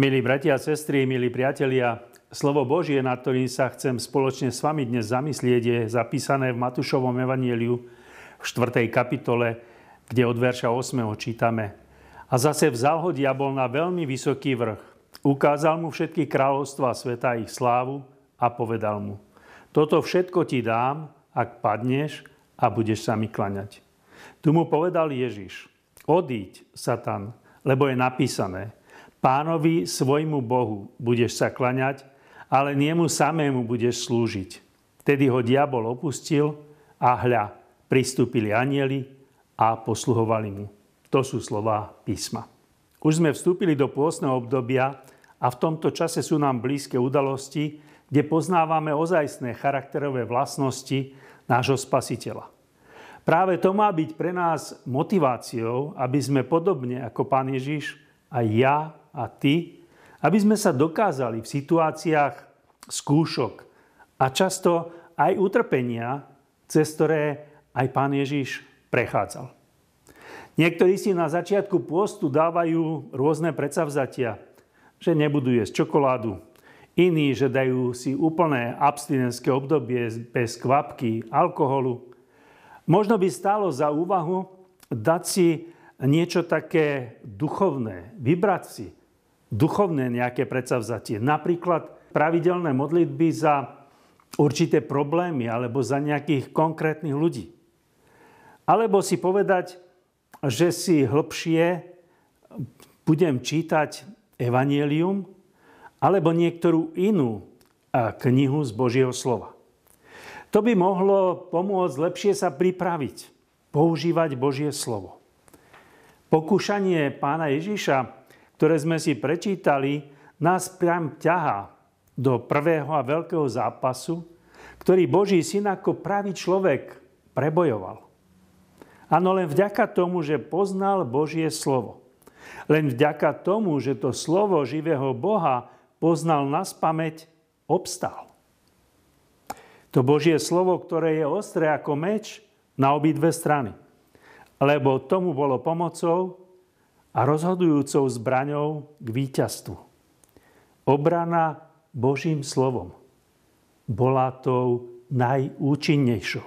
Milí bratia a sestry, milí priatelia, slovo Božie, nad ktorým sa chcem spoločne s vami dnes zamyslieť, je zapísané v Matúšovom evanieliu v 4. kapitole, kde od verša 8. čítame. A zase vzal ho diabol na veľmi vysoký vrch. Ukázal mu všetky kráľovstva sveta ich slávu a povedal mu, toto všetko ti dám, ak padneš a budeš sa mi klaňať. Tu mu povedal Ježiš, odíď, Satan, lebo je napísané, Pánovi svojmu Bohu budeš sa klaňať, ale niemu samému budeš slúžiť. Vtedy ho diabol opustil a hľa, pristúpili anieli a posluhovali mu. To sú slova písma. Už sme vstúpili do pôstneho obdobia a v tomto čase sú nám blízke udalosti, kde poznávame ozajstné charakterové vlastnosti nášho spasiteľa. Práve to má byť pre nás motiváciou, aby sme podobne ako Pán Ježiš, aj ja a ty, aby sme sa dokázali v situáciách skúšok a často aj utrpenia, cez ktoré aj pán Ježiš prechádzal. Niektorí si na začiatku pôstu dávajú rôzne predsavzatia, že nebudú jesť čokoládu, iní, že dajú si úplné abstinenské obdobie bez kvapky, alkoholu. Možno by stálo za úvahu dať si niečo také duchovné, vybrať si duchovné nejaké predsavzatie. Napríklad pravidelné modlitby za určité problémy alebo za nejakých konkrétnych ľudí. Alebo si povedať, že si hlbšie budem čítať evanielium alebo niektorú inú knihu z Božieho slova. To by mohlo pomôcť lepšie sa pripraviť, používať Božie slovo. Pokúšanie pána Ježiša ktoré sme si prečítali, nás priam ťahá do prvého a veľkého zápasu, ktorý Boží syn ako pravý človek prebojoval. Áno, len vďaka tomu, že poznal Božie slovo. Len vďaka tomu, že to slovo živého Boha poznal na spameť, obstal. To Božie slovo, ktoré je ostré ako meč na obidve strany. Lebo tomu bolo pomocou, a rozhodujúcou zbraňou k víťazstvu. Obrana Božím slovom bola tou najúčinnejšou.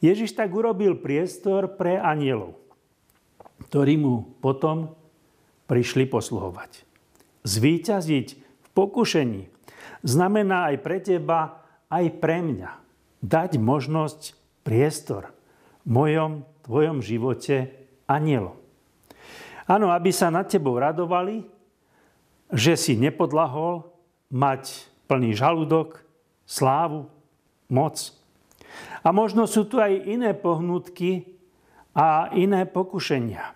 Ježiš tak urobil priestor pre anielov, ktorí mu potom prišli posluhovať. Zvíťaziť v pokušení znamená aj pre teba, aj pre mňa. Dať možnosť, priestor v mojom, tvojom živote anielom. Áno, aby sa nad tebou radovali, že si nepodlahol mať plný žalúdok, slávu, moc. A možno sú tu aj iné pohnutky a iné pokušenia.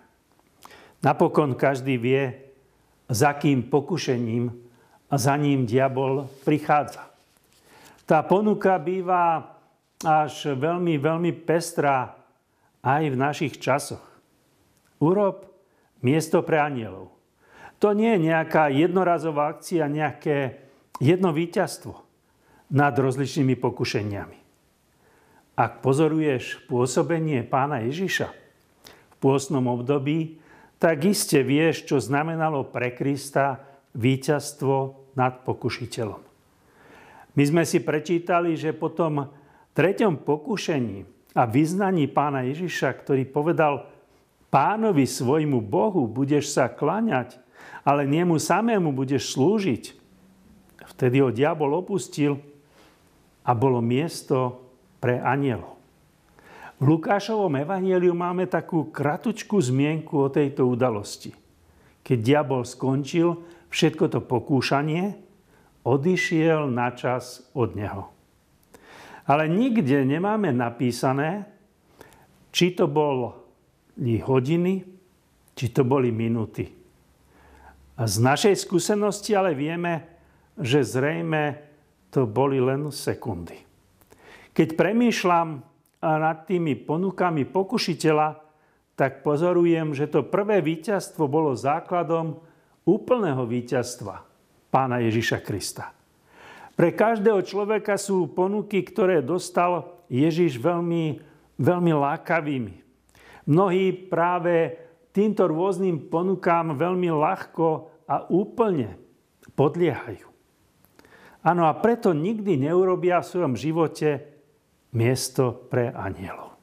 Napokon každý vie, za kým pokušením a za ním diabol prichádza. Tá ponuka býva až veľmi, veľmi pestrá aj v našich časoch. Urob miesto pre anielov. To nie je nejaká jednorazová akcia, nejaké jedno víťazstvo nad rozličnými pokušeniami. Ak pozoruješ pôsobenie pána Ježiša v pôstnom období, tak iste vieš, čo znamenalo pre Krista víťazstvo nad pokušiteľom. My sme si prečítali, že po tom treťom pokušení a vyznaní pána Ježiša, ktorý povedal, pánovi svojmu Bohu budeš sa klaňať, ale nemu samému budeš slúžiť. Vtedy ho diabol opustil a bolo miesto pre anielov. V Lukášovom evanieliu máme takú kratučku zmienku o tejto udalosti. Keď diabol skončil všetko to pokúšanie, odišiel na čas od neho. Ale nikde nemáme napísané, či to bol hodiny, či to boli minuty. A z našej skúsenosti ale vieme, že zrejme to boli len sekundy. Keď premýšľam nad tými ponukami pokušiteľa, tak pozorujem, že to prvé víťazstvo bolo základom úplného víťazstva pána Ježiša Krista. Pre každého človeka sú ponuky, ktoré dostal Ježiš veľmi, veľmi lákavými. Mnohí práve týmto rôznym ponukám veľmi ľahko a úplne podliehajú. Áno, a preto nikdy neurobia v svojom živote miesto pre anielov.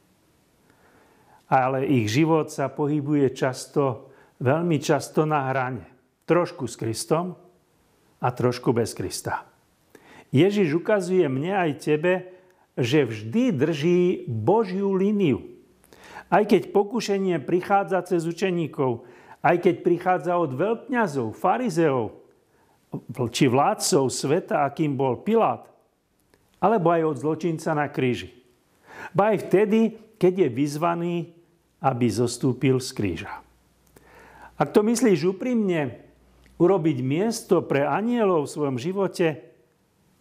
Ale ich život sa pohybuje často, veľmi často na hrane. Trošku s Kristom a trošku bez Krista. Ježiš ukazuje mne aj tebe, že vždy drží Božiu líniu. Aj keď pokušenie prichádza cez učeníkov, aj keď prichádza od veľkňazov, farizeov, či vládcov sveta, akým bol Pilát, alebo aj od zločinca na kríži. Ba aj vtedy, keď je vyzvaný, aby zostúpil z kríža. Ak to myslíš úprimne, urobiť miesto pre anielov v svojom živote,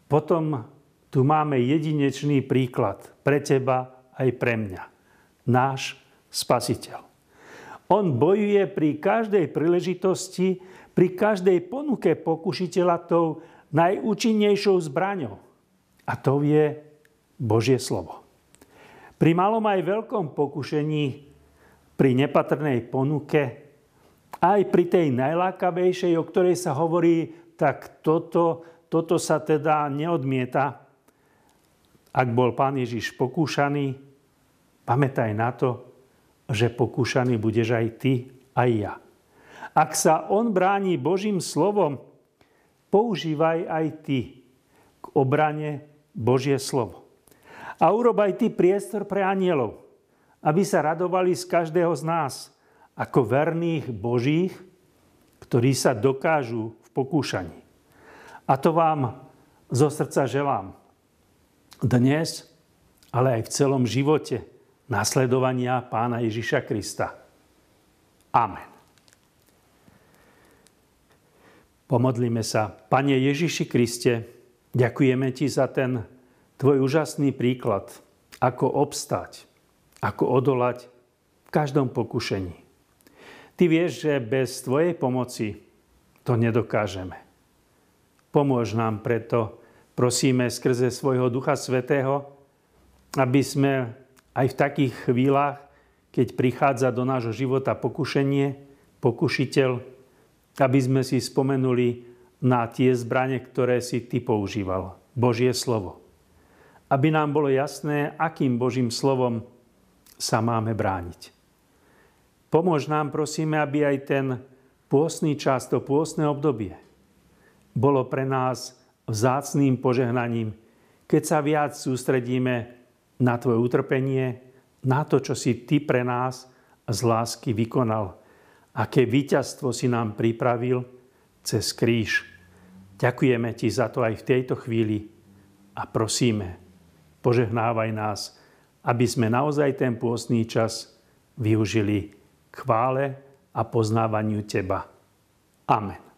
potom tu máme jedinečný príklad pre teba aj pre mňa. Náš spasiteľ. On bojuje pri každej príležitosti, pri každej ponuke pokušiteľa tou najúčinnejšou zbraňou. A to je Božie slovo. Pri malom aj veľkom pokušení, pri nepatrnej ponuke, aj pri tej najlákavejšej, o ktorej sa hovorí, tak toto, toto sa teda neodmieta. Ak bol pán Ježiš pokúšaný, pamätaj na to, že pokúšaný budeš aj ty, aj ja. Ak sa on bráni Božím slovom, používaj aj ty k obrane Božie slovo. A urob aj ty priestor pre anielov, aby sa radovali z každého z nás, ako verných Božích, ktorí sa dokážu v pokúšaní. A to vám zo srdca želám. Dnes, ale aj v celom živote nasledovania pána Ježiša Krista. Amen. Pomodlíme sa. Pane Ježiši Kriste, ďakujeme Ti za ten Tvoj úžasný príklad, ako obstať, ako odolať v každom pokušení. Ty vieš, že bez Tvojej pomoci to nedokážeme. Pomôž nám preto, prosíme skrze svojho Ducha Svetého, aby sme aj v takých chvíľach, keď prichádza do nášho života pokušenie, pokušiteľ, aby sme si spomenuli na tie zbranie, ktoré si ty používal. Božie slovo. Aby nám bolo jasné, akým Božím slovom sa máme brániť. Pomôž nám, prosíme, aby aj ten pôstny čas, to pôstne obdobie bolo pre nás vzácným požehnaním, keď sa viac sústredíme na Tvoje utrpenie, na to, čo si Ty pre nás z lásky vykonal. Aké víťazstvo si nám pripravil cez kríž. Ďakujeme Ti za to aj v tejto chvíli a prosíme, požehnávaj nás, aby sme naozaj ten pôstný čas využili k chvále a poznávaniu Teba. Amen.